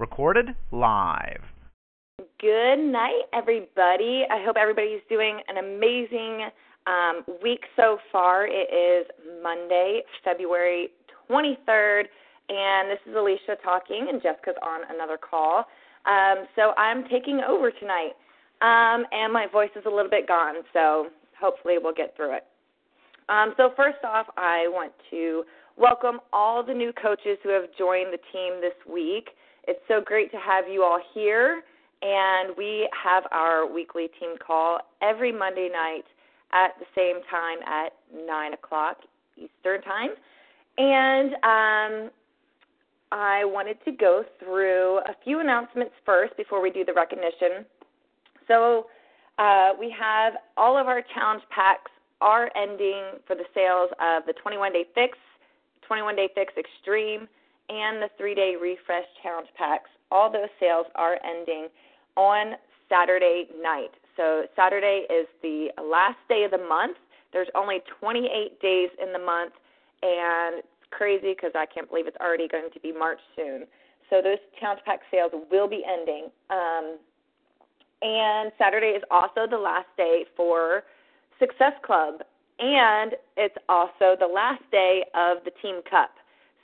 Recorded live. Good night, everybody. I hope everybody's doing an amazing um, week so far. It is Monday, February 23rd, and this is Alesha talking, and Jessica's on another call. Um, so I'm taking over tonight, um, and my voice is a little bit gone, so hopefully we'll get through it. Um, so, first off, I want to welcome all the new coaches who have joined the team this week. It's so great to have you all here, and we have our weekly team call every Monday night at the same time at 9 o'clock Eastern Time. And um, I wanted to go through a few announcements first before we do the recognition. So uh, we have all of our challenge packs are ending for the sales of the 21 Day Fix, 21 Day Fix Extreme, and the three day refresh challenge packs. All those sales are ending on Saturday night. So Saturday is the last day of the month. There's only 28 days in the month, and it's crazy because I can't believe it's already going to be March soon. So those challenge pack sales will be ending. Um, and Saturday is also the last day for Success Club, and it's also the last day of the Team Cup.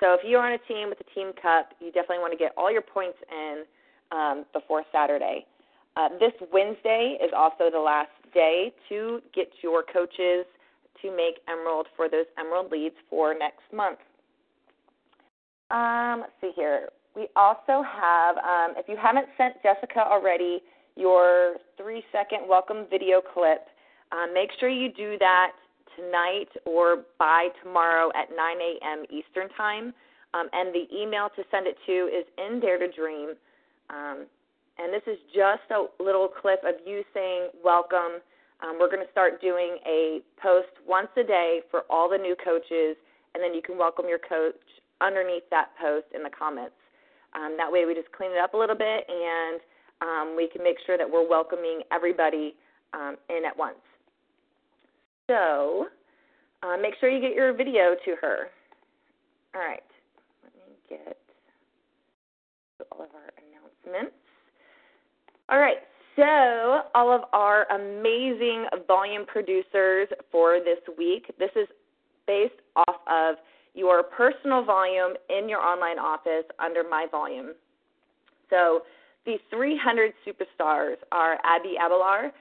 So if you're on a team with the Team Cup, you definitely want to get all your points in um, before Saturday. Uh, this Wednesday is also the last day to get your coaches to make Emerald for those Emerald leads for next month. Um, let's see here. We also have, um, if you haven't sent Jessica already your three second welcome video clip, uh, make sure you do that tonight or by tomorrow at 9 a.m. Eastern Time. Um, and the email to send it to is in Dare to Dream. Um, and this is just a little clip of you saying welcome. Um, we're going to start doing a post once a day for all the new coaches, and then you can welcome your coach underneath that post in the comments. Um, that way, we just clean it up a little bit, and um, we can make sure that we're welcoming everybody um, in at once. So, uh, make sure you get your video to her. All right, let me get all of our announcements. All right, so all of our amazing volume producers for this week. This is based off of your personal volume in your online office under My Volume. So these 300 superstars are Abby Abelard,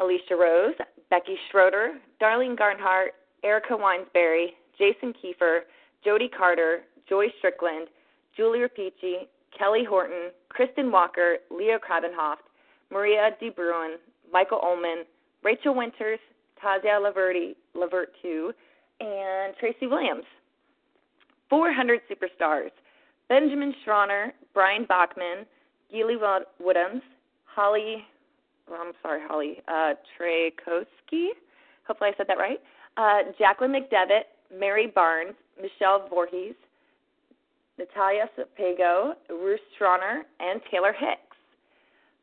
Alesha Rose, Becky Schroeder, Darlene Garnhart, Erica Winesberry, Jason Kiefer, Jody Carter, Joy Strickland, Julie Rapici, Kelly Horton, Kristen Walker, Leo Krabenhoft, Maria De Bruin, Michael Ullman, Rachel Winters, Tazia Laverty, Lavert 2, and Tracy Williams. 400 superstars Benjamin Schroner, Brian Bachman, Gili Woodhams, Holly, well, I'm sorry, Holly, uh, Trakowski, hopefully I said that right, uh, Jacqueline McDevitt, Mary Barnes, Michelle Voorhees, Natalia Sapego, Ruth Schroner, and Taylor Hicks.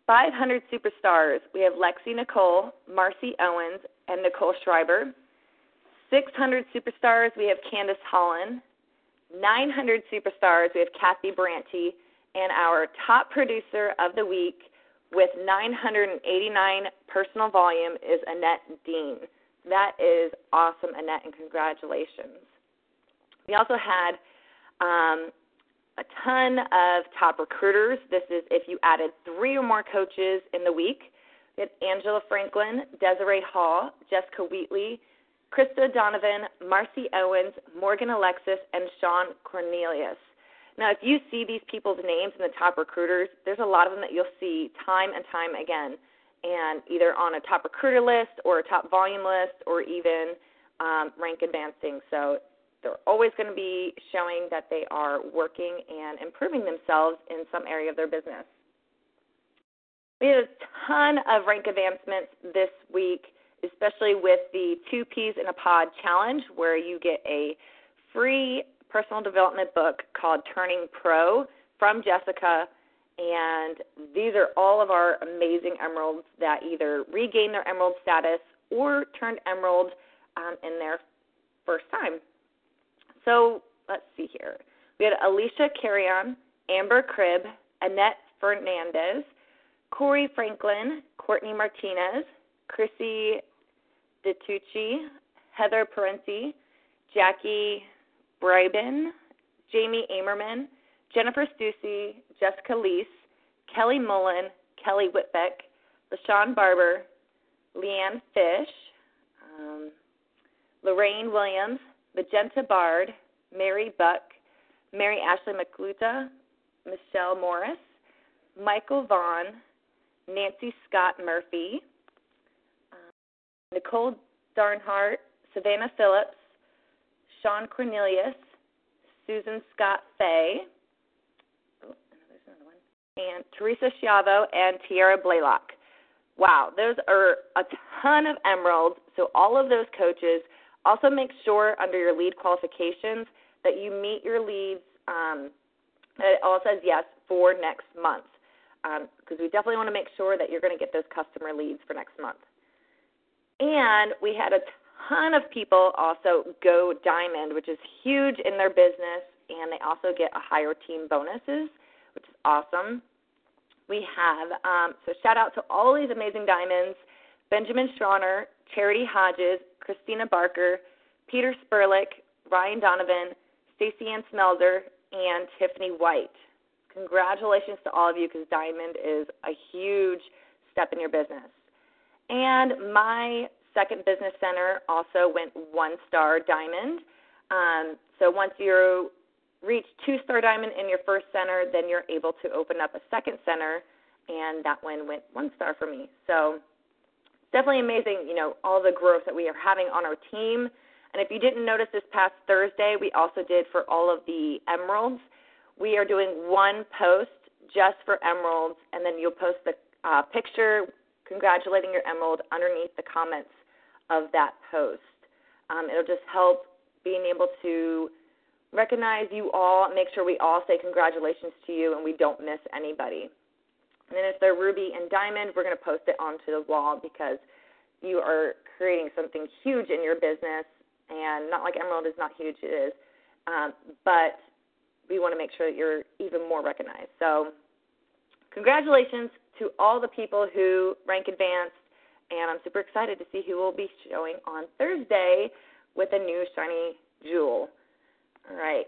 500 superstars. We have Lexi Nicole, Marcy Owens, and Nicole Schreiber. 600 superstars. We have Candace Holland, 900 superstars, we have Kathy Branty, and our top producer of the week with 989 personal volume is Annette Dean. That is awesome, Annette, and congratulations. We also had um, a ton of top recruiters. This is if you added three or more coaches in the week. We had Angela Franklin, Desiree Hall, Jessica Wheatley, Krista Donovan, Marcy Owens, Morgan Alexis, and Sean Cornelius. Now, if you see these people's names in the top recruiters, there's a lot of them that you'll see time and time again, and either on a top recruiter list or a top volume list or even um, rank advancing. So they're always going to be showing that they are working and improving themselves in some area of their business. We had a ton of rank advancements this week, especially with the Two Peas in a Pod challenge, where you get a free personal development book called Turning Pro from Jessica. And these are all of our amazing emeralds that either regained their emerald status or turned emerald um, in their first time. So let's see here. We had Alicia Carrion, Amber Cribb, Annette Fernandez, Corey Franklin, Courtney Martinez, Chrissy DeTucci, Heather Parenti, Jackie Brybin, Jamie Amerman, Jennifer Stussy, Jessica Leese, Kelly Mullen, Kelly Whitbeck, LaShawn Barber, Leanne Fish, um, Lorraine Williams, Magenta Bard, Mary Buck, Mary Ashley McLuta, Michelle Morris, Michael Vaughn, Nancy Scott Murphy, uh, Nicole Darnhart, Savannah Phillips, Sean Cornelius, Susan Scott Fay, oh, and Teresa Schiavo and Tiara Blaylock. Wow, those are a ton of emeralds. So all of those coaches also make sure under your lead qualifications that you meet your leads. Um, that it all says yes for next month because um, we definitely want to make sure that you're going to get those customer leads for next month. And we had a ton of people also go diamond, which is huge in their business, and they also get a higher team bonuses, which is awesome. We have um, so shout out to all these amazing diamonds: Benjamin Schroner, Charity Hodges, Christina Barker, Peter Spurlick, Ryan Donovan, Stacey Ann Smelder, and Tiffany White. Congratulations to all of you because Diamond is a huge step in your business. And my second business center also went one star diamond. Um, so once you reach two star diamond in your first center, then you're able to open up a second center, and that one went one star for me. So definitely amazing, you know, all the growth that we are having on our team. And if you didn't notice this past Thursday, we also did for all of the emeralds. We are doing one post just for emeralds, and then you'll post the uh, picture congratulating your emerald underneath the comments of that post. Um, it'll just help being able to recognize you all, make sure we all say congratulations to you, and we don't miss anybody. And then if they're ruby and diamond, we're going to post it onto the wall because you are creating something huge in your business. And not like emerald is not huge, it is. Um, but we want to make sure that you're even more recognized. So, congratulations to all the people who rank advanced. And I'm super excited to see who will be showing on Thursday with a new shiny jewel. All right.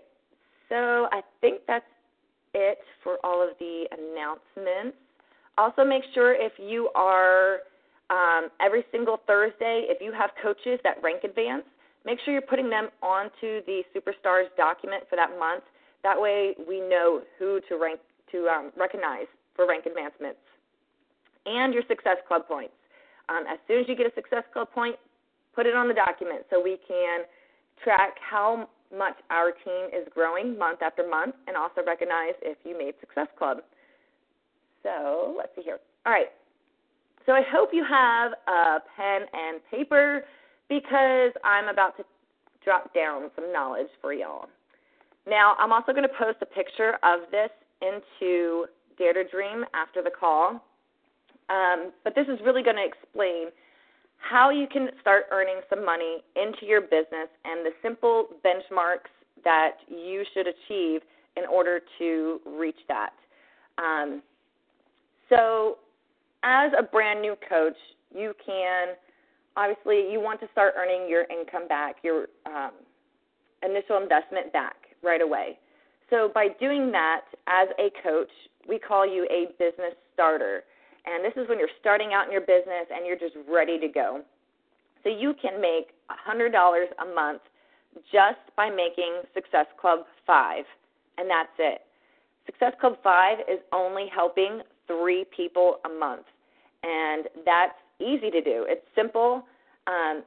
So I think that's it for all of the announcements. Also, make sure if you are um, every single Thursday, if you have coaches that rank advance, make sure you're putting them onto the Superstars document for that month. That way, we know who to rank to um, recognize for rank advancements and your Success Club points. Um, as soon as you get a Success Club point, put it on the document so we can track how much our team is growing month after month and also recognize if you made Success Club. So let's see here. All right. So I hope you have a pen and paper because I'm about to drop down some knowledge for y'all. Now, I'm also going to post a picture of this into Dare to Dream after the call. Um, but this is really going to explain how you can start earning some money into your business and the simple benchmarks that you should achieve in order to reach that. Um, so, as a brand new coach, you can obviously you want to start earning your income back, your um, initial investment back right away. So, by doing that as a coach, we call you a business starter. And this is when you're starting out in your business and you're just ready to go. So, you can make $100 a month just by making Success Club 5, and that's it. Success Club 5 is only helping three people a month. And that's easy to do. It's simple. Um,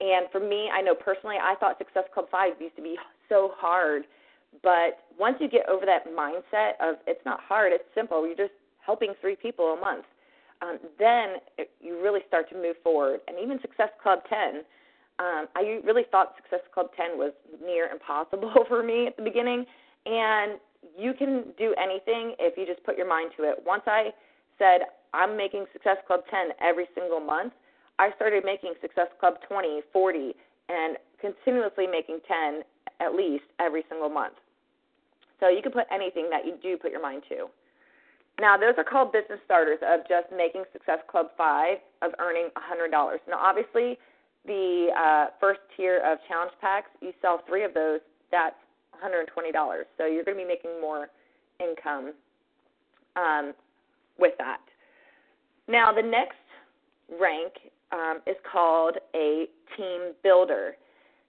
And for me, I know personally, I thought Success Club 5 used to be so hard. But once you get over that mindset of it's not hard, it's simple, you're just helping three people a month, um, then it, you really start to move forward. And even Success Club 10, um, I really thought Success Club 10 was near impossible for me at the beginning. And you can do anything if you just put your mind to it. Once I said, I'm making Success Club 10 every single month, I started making Success Club 20, 40, and continuously making 10 at least every single month. So you can put anything that you do put your mind to. Now, those are called business starters of just making Success Club 5 of earning $100. Now, obviously, the uh, first tier of challenge packs, you sell three of those, that's $120. So you're going to be making more income um, with that. Now, the next rank um, is called a team builder.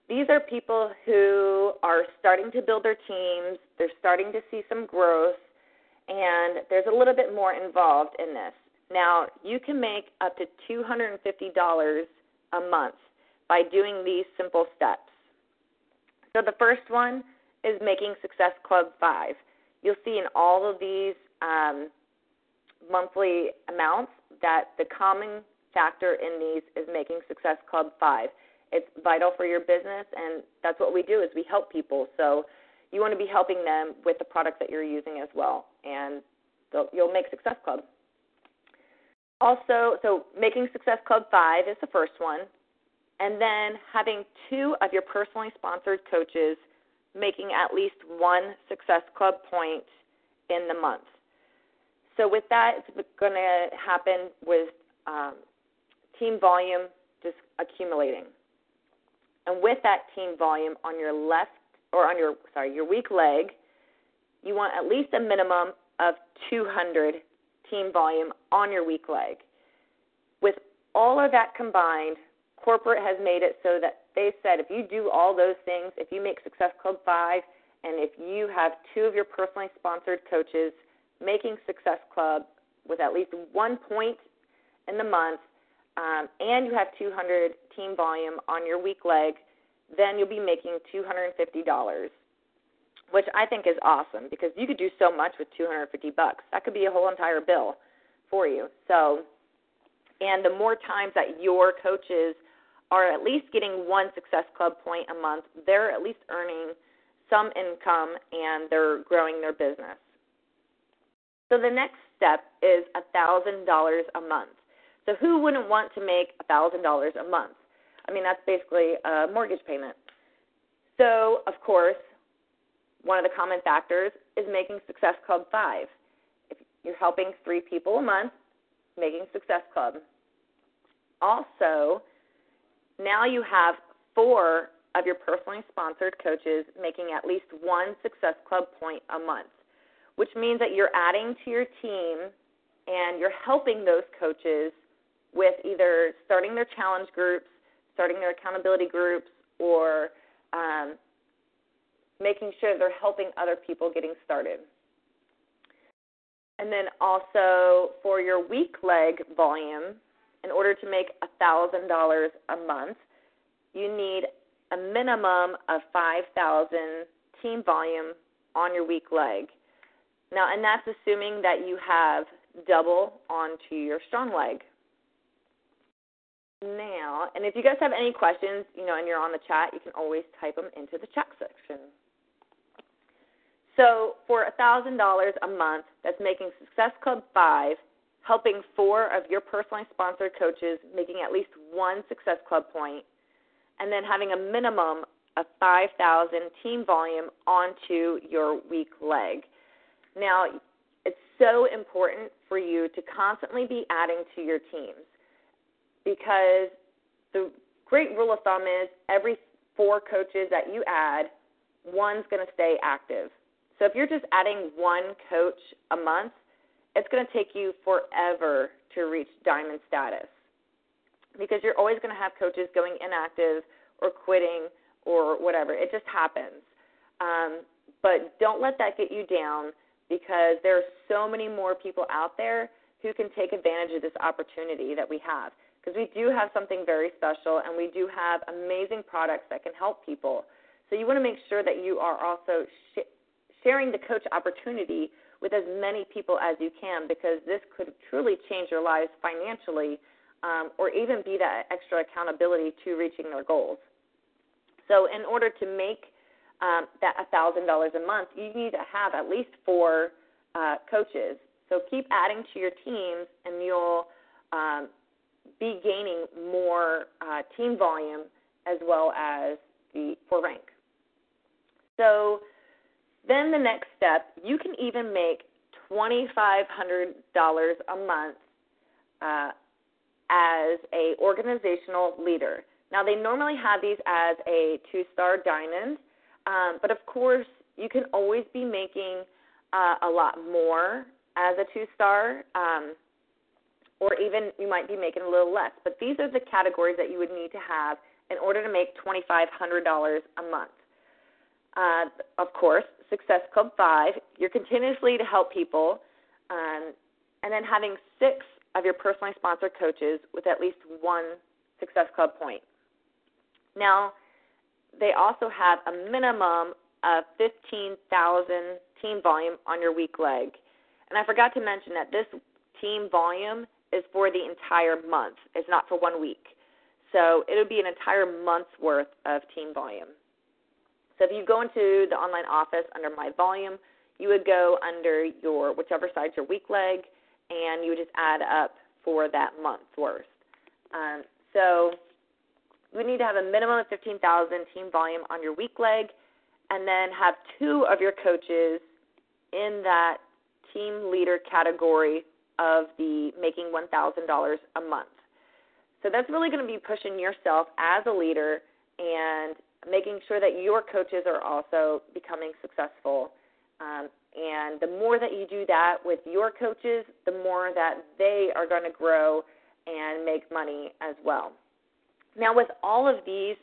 These are people who are starting to build their teams, they're starting to see some growth, and there's a little bit more involved in this. Now, you can make up to $250 a month by doing these simple steps. So, the first one is making Success Club 5. You'll see in all of these um, monthly amounts that the common factor in these is making Success Club 5. It's vital for your business, and that's what we do is we help people. So you want to be helping them with the product that you're using as well, and you'll make Success Club. Also, so making Success Club 5 is the first one, and then having two of your personally sponsored coaches making at least one Success Club point in the month. So with that, it's going to happen with um, team volume just accumulating. And with that team volume on your left or on your sorry, your weak leg, you want at least a minimum of 200 team volume on your weak leg. With all of that combined, corporate has made it so that they said if you do all those things, if you make Success Club 5 and if you have two of your personally sponsored coaches making Success Club with at least one point in the month, um, and you have 200 team volume on your weak leg, then you'll be making $250, which I think is awesome because you could do so much with 250 bucks. That could be a whole entire bill for you. So, and the more times that your coaches are at least getting one Success Club point a month, they're at least earning some income and they're growing their business. So the next step is $1,000 a month. So who wouldn't want to make $1,000 a month? I mean, that's basically a mortgage payment. So, of course, one of the common factors is making Success Club 5. If you're helping three people a month, making Success Club. Also, now you have four of your personally sponsored coaches making at least one Success Club point a month, which means that you're adding to your team and you're helping those coaches with either starting their challenge groups, starting their accountability groups, or um, making sure they're helping other people getting started. And then also for your weak leg volume, in order to make $1,000 a month, you need a minimum of 5,000 team volume on your weak leg. Now, and that's assuming that you have double onto your strong leg now. And if you guys have any questions, you know, and you're on the chat, you can always type them into the chat section. So for $1,000 a month, that's making Success Club 5, helping four of your personally sponsored coaches making at least one Success Club point, and then having a minimum of 5,000 team volume onto your weak leg. Now, it's so important for you to constantly be adding to your teams because the great rule of thumb is every four coaches that you add, one's going to stay active. So if you're just adding one coach a month, it's going to take you forever to reach diamond status because you're always going to have coaches going inactive or quitting or whatever. It just happens. Um, but don't let that get you down because there are so many more people out there who can take advantage of this opportunity that we have. Because we do have something very special and we do have amazing products that can help people. So you want to make sure that you are also sh- sharing the coach opportunity with as many people as you can because this could truly change your lives financially um, or even be that extra accountability to reaching their goals. So, in order to make um, that $1,000 a month, you need to have at least four uh, coaches. So, keep adding to your teams, and you'll um, be gaining more uh, team volume as well as the for rank. So, then the next step, you can even make $2,500 a month uh, as a organizational leader. Now they normally have these as a two-star diamond, um, but of course you can always be making uh, a lot more as a two-star, um, or even you might be making a little less. But these are the categories that you would need to have in order to make $2,500 a month. Uh, of course, Success Club 5, you're continuously to help people, um, and then having six of your personally sponsored coaches with at least one Success Club point. Now, they also have a minimum of 15,000 team volume on your weak leg. And I forgot to mention that this team volume is for the entire month. It's not for one week. So it'll be an entire month's worth of team volume. So if you go into the online office under My Volume, you would go under your whichever side's your weak leg, and you would just add up for that month's worth. Um, so you need to have a minimum of 15,000 team volume on your weak leg, and then have two of your coaches in that team leader category of the making $1,000 a month. So that's really going to be pushing yourself as a leader and making sure that your coaches are also becoming successful. Um, and the more that you do that with your coaches, the more that they are going to grow and make money as well. Now, with all of these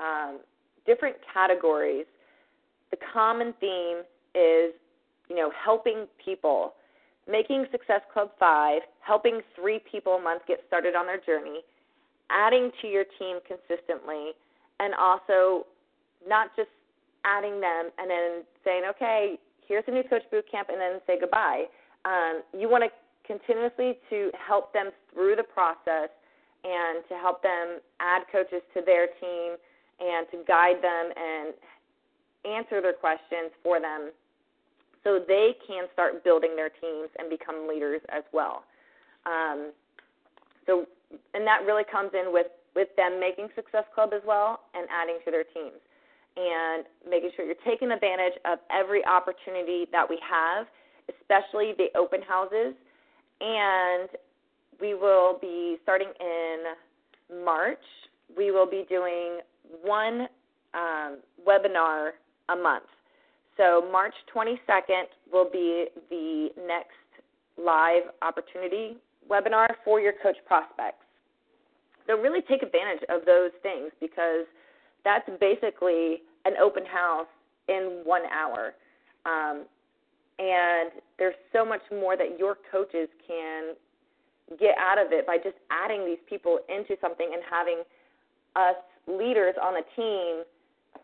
um, different categories, the common theme is, you know, helping people, making Success Club 5, helping three people a month get started on their journey, adding to your team consistently, and also not just adding them and then saying, okay, here's a new coach boot camp, and then say goodbye. Um, you want to continuously to help them through the process and to help them add coaches to their team and to guide them and answer their questions for them so they can start building their teams and become leaders as well. Um, so, and that really comes in with with them making Success Club as well and adding to their teams and making sure you're taking advantage of every opportunity that we have, especially the open houses. And we will be starting in March. We will be doing one um, webinar a month. So March 22nd will be the next live opportunity webinar for your coach prospects. So really take advantage of those things because that's basically an open house in one hour. Um, and there's so much more that your coaches can get out of it by just adding these people into something and having us leaders on the team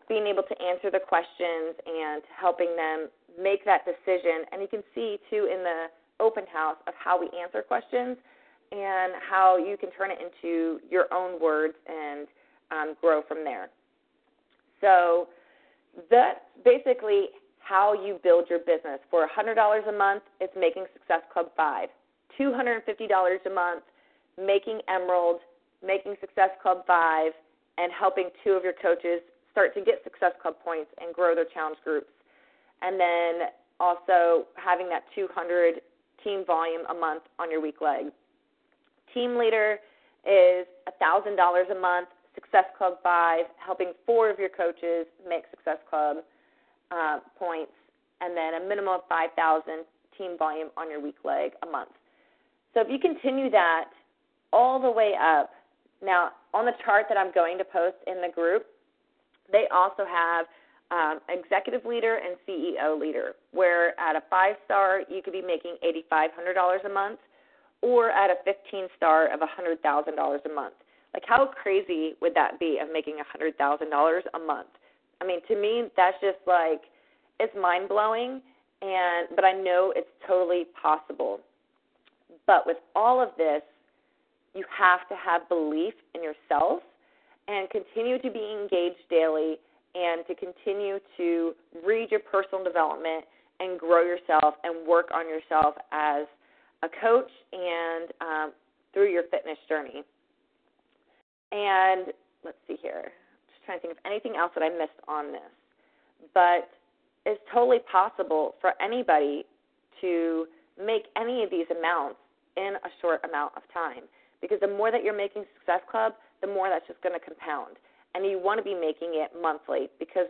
being able to answer the questions and helping them make that decision. And you can see too in the open house of how we answer questions and how you can turn it into your own words and um, grow from there. So that's basically how you build your business. For $100 a month, it's making Success Club 5. $250 a month, making Emerald, making Success Club 5, and helping two of your coaches start to get Success Club points and grow their challenge groups. And then also having that 200 team volume a month on your weak leg. Team leader is $1,000 a month, Success Club 5, helping four of your coaches make Success Club uh, points, and then a minimum of 5,000 team volume on your weak leg a month. So if you continue that all the way up, now on the chart that I'm going to post in the group, they also have um, executive leader and CEO leader, where at a five star you could be making $8,500 a month, or at a 15 star of $100,000 a month. Like, how crazy would that be of making $100,000 a month? I mean, to me, that's just like, it's mind blowing, and but I know it's totally possible. But with all of this, you have to have belief in yourself and continue to be engaged daily and to continue to read your personal development and grow yourself and work on yourself as a coach and um, through your fitness journey. And let's see here. Just trying to think of anything else that I missed on this. But it's totally possible for anybody to make any of these amounts in a short amount of time. Because the more that you're making Success Club, the more that's just going to compound. And you want to be making it monthly because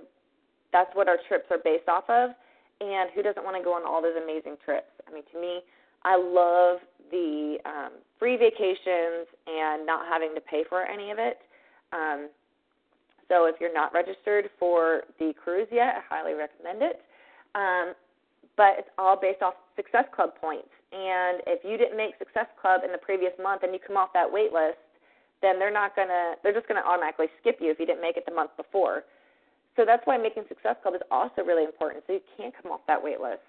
that's what our trips are based off of. And who doesn't want to go on all those amazing trips? I mean, to me, I love the um, free vacations and not having to pay for any of it. Um, so if you're not registered for the cruise yet, I highly recommend it. Um, but it's all based off Success Club points. And if you didn't make Success Club in the previous month and you come off that wait list, then they're not gonna they're just gonna automatically skip you if you didn't make it the month before. So that's why making Success Club is also really important. So you can't come off that wait list.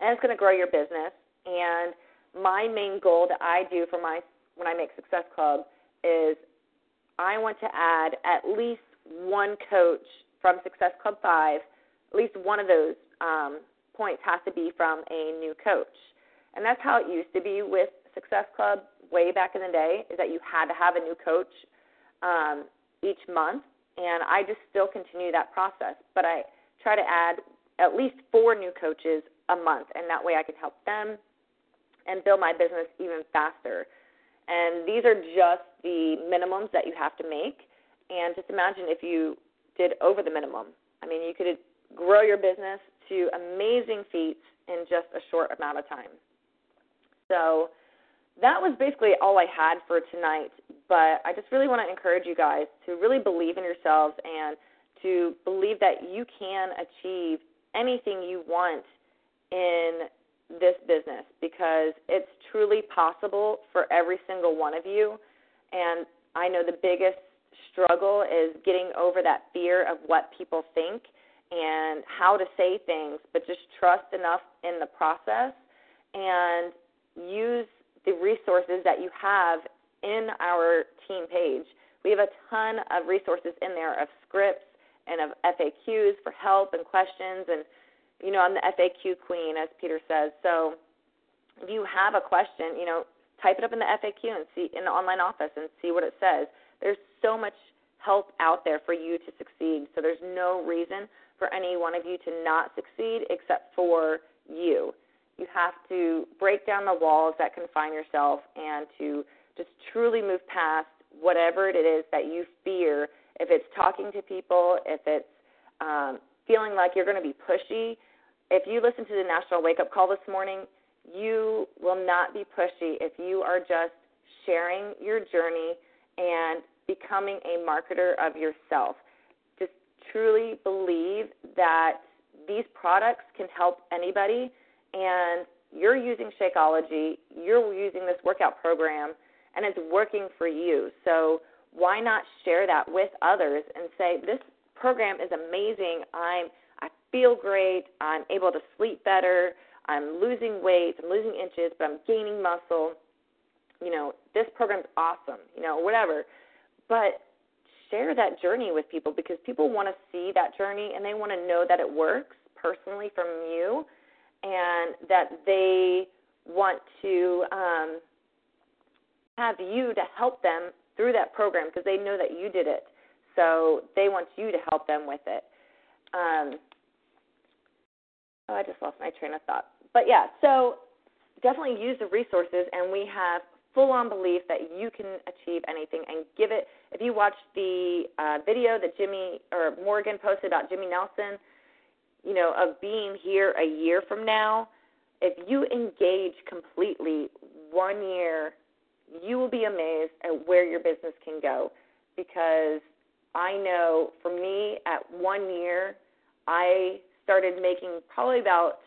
And it's gonna grow your business. And my main goal that I do for my when I make Success Club is I want to add at least one coach from Success Club 5, at least one of those um, points has to be from a new coach. And that's how it used to be with Success Club way back in the day, is that you had to have a new coach um, each month. And I just still continue that process. But I try to add at least four new coaches a month, and that way I can help them and build my business even faster. And these are just the minimums that you have to make. And just imagine if you did over the minimum. I mean, you could grow your business to amazing feats in just a short amount of time. So that was basically all I had for tonight. But I just really want to encourage you guys to really believe in yourselves and to believe that you can achieve anything you want in this business because it's truly possible for every single one of you. And I know the biggest struggle is getting over that fear of what people think and how to say things, but just trust enough in the process and use the resources that you have in our team page. We have a ton of resources in there of scripts and of FAQs for help and questions and you know, I'm the FAQ queen, as Peter says. So if you have a question, you know, type it up in the FAQ and see in the online office and see what it says. There's so much help out there for you to succeed. So there's no reason for any one of you to not succeed except for you. You have to break down the walls that confine yourself and to just truly move past whatever it is that you fear. If it's talking to people, if it's um, feeling like you're going to be pushy, if you listen to the National Wake Up Call this morning, you will not be pushy if you are just sharing your journey and becoming a marketer of yourself. Just truly believe that these products can help anybody, and you're using Shakeology, you're using this workout program, and it's working for you. So why not share that with others and say, This program is amazing. I'm I feel great. I'm able to sleep better. I'm losing weight. I'm losing inches, but I'm gaining muscle. You know, this program's awesome. You know, whatever. But share that journey with people because people want to see that journey and they want to know that it works personally from you and that they want to um, have you to help them through that program because they know that you did it. So they want you to help them with it. Um, Oh, I just lost my train of thought. But yeah, so definitely use the resources, and we have full on belief that you can achieve anything and give it. If you watch the uh, video that Jimmy or Morgan posted about Jimmy Nelson, you know, of being here a year from now, if you engage completely one year, you will be amazed at where your business can go. Because I know for me, at one year, I started making probably about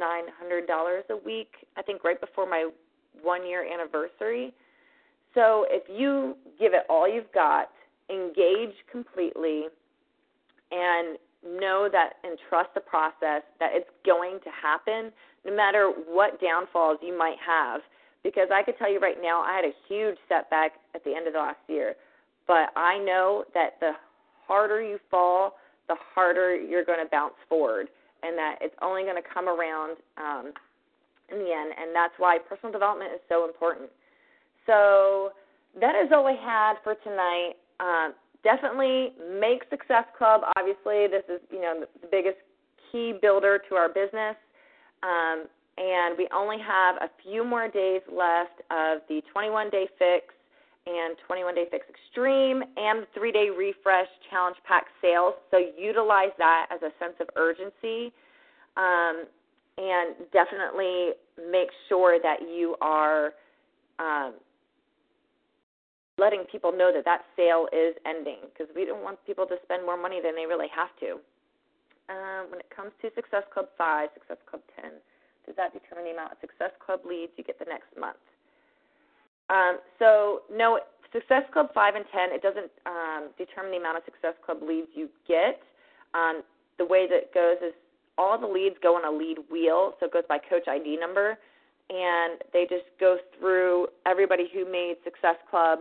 $900 a week, I think right before my one year anniversary. So if you give it all you've got, engage completely, and know that and trust the process that it's going to happen no matter what downfalls you might have. Because I could tell you right now, I had a huge setback at the end of the last year. But I know that the harder you fall, the harder you're going to bounce forward, and that it's only going to come around um, in the end. And that's why personal development is so important. So that is all I had for tonight. Um, definitely make Success Club. Obviously, this is you know the biggest key builder to our business. Um, and we only have a few more days left of the 21 day fix and 21 day fix extreme and three day refresh challenge pack sales. So utilize that as a sense of urgency. Um, and definitely make sure that you are um, letting people know that that sale is ending because we don't want people to spend more money than they really have to. Um, when it comes to Success Club 5, Success Club 10, does that determine the amount of Success Club leads you get the next month? Um, so, no, Success Club 5 and 10, it doesn't um, determine the amount of Success Club leads you get. Um, the way that it goes is all the leads go on a lead wheel, so it goes by coach ID number, and they just go through everybody who made Success Club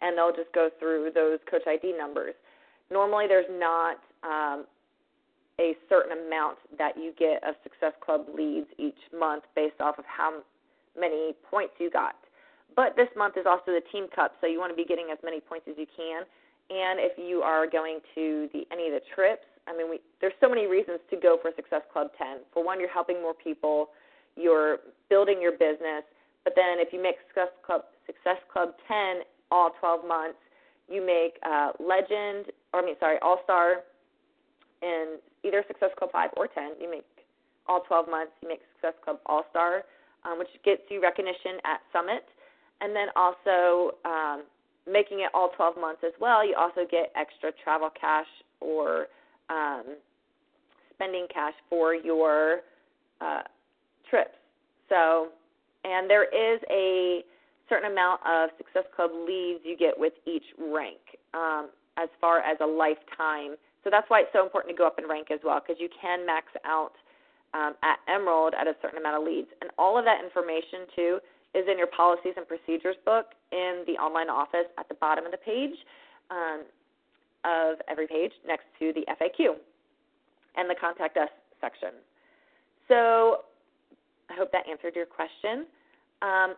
and they'll just go through those Coach ID numbers. Normally, there's not um, a certain amount that you get of Success Club leads each month based off of how many points you got. But this month is also the Team Cup, so you want to be getting as many points as you can. And if you are going to the any of the trips, I mean, we, there's so many reasons to go for Success Club 10. For one, you're helping more people, you're building your business. But then if you make Success Club Success Club 10 all 12 months. You make uh, Legend, or I mean, sorry, All Star in either Success Club 5 or 10. You make all 12 months. You make Success Club All Star, um, which gets you recognition at Summit. And then also um, making it all 12 months as well, you also get extra travel cash or um, spending cash for your uh, trips. So, and there is a certain amount of Success Club leads you get with each rank um, as far as a lifetime. So that's why it's so important to go up in rank as well because you can max out um, at Emerald at a certain amount of leads. And all of that information, too, is in your policies and procedures book in the online office at the bottom of the page um, of every page next to the FAQ and the contact us section. So I hope that answered your question. Um,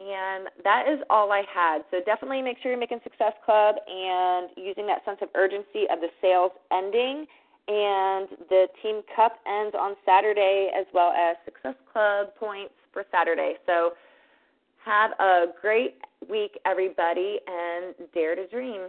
and that is all I had. So definitely make sure you're making Success Club and using that sense of urgency of the sales ending. And the Team Cup ends on Saturday as well as Success Club points for Saturday. So have a great week, everybody, and dare to dream.